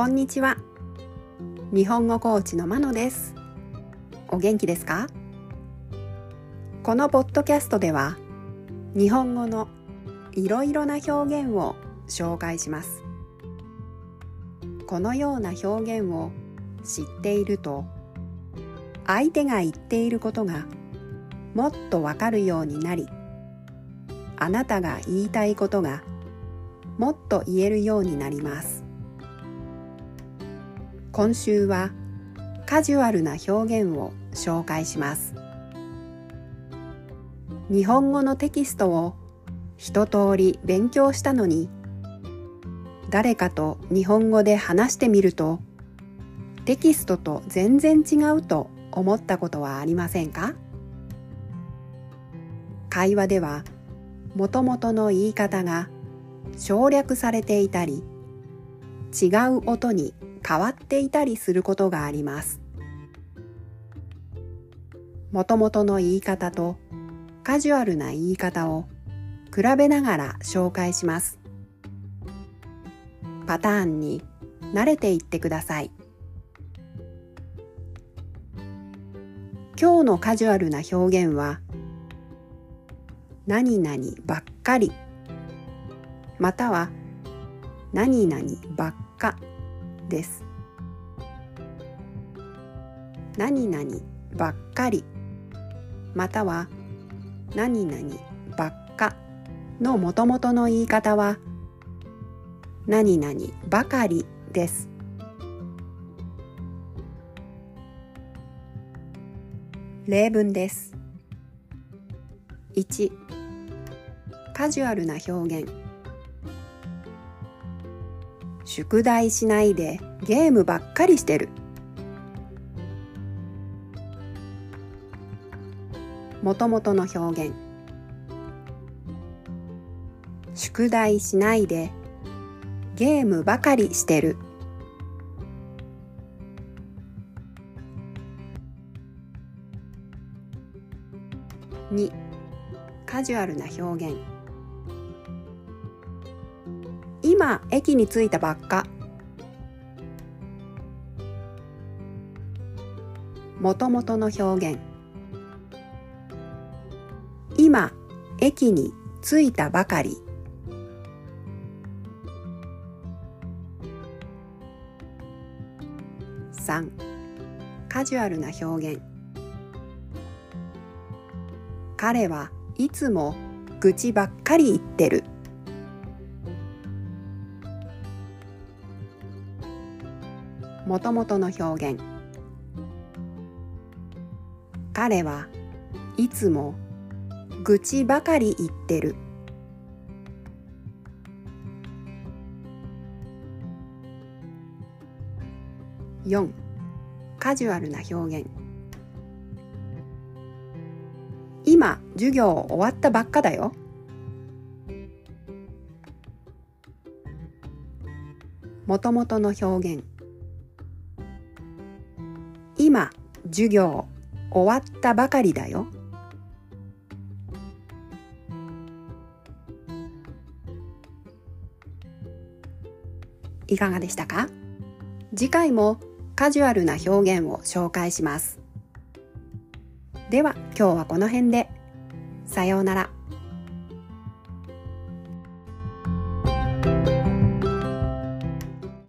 こんにちは。日本語コーチのまのです。お元気ですか？このポッドキャストでは日本語のいろいろな表現を紹介します。このような表現を知っていると相手が言っていることがもっとわかるようになりあなたが言いたいことがもっと言えるようになります。今週はカジュアルな表現を紹介します。日本語のテキストを一通り勉強したのに誰かと日本語で話してみるとテキストと全然違うと思ったことはありませんか？会話ではもともとの言い方が省略されていたり違う音に変わっていたりすることがあります。もともとの言い方とカジュアルな言い方を比べながら紹介します。パターンに慣れていってください。今日のカジュアルな表現は何々ばっかりまたは何々ばっかです。何々ばっかり。または何々ばっかのもともとの言い方は何々ばかりです。例文です。1カジュアルな表現。宿題しないでゲームばっかりしてる。もともとの表現。宿題しないでゲームばかりしてる。2カジュアルな表現。今駅に着いたばっか。もともとの表現。今駅に着いたばかり。3カジュアルな表現。彼はいつも愚痴ばっかり言ってる。もともとの表現。彼はいつも愚痴ばかり言ってる。4カジュアルな表現。今授業終わったばっかだよ。もともとの表現。授業終わったばかりだよ。いかがでしたか？次回もカジュアルな表現を紹介します。では今日はこの辺で。さようなら。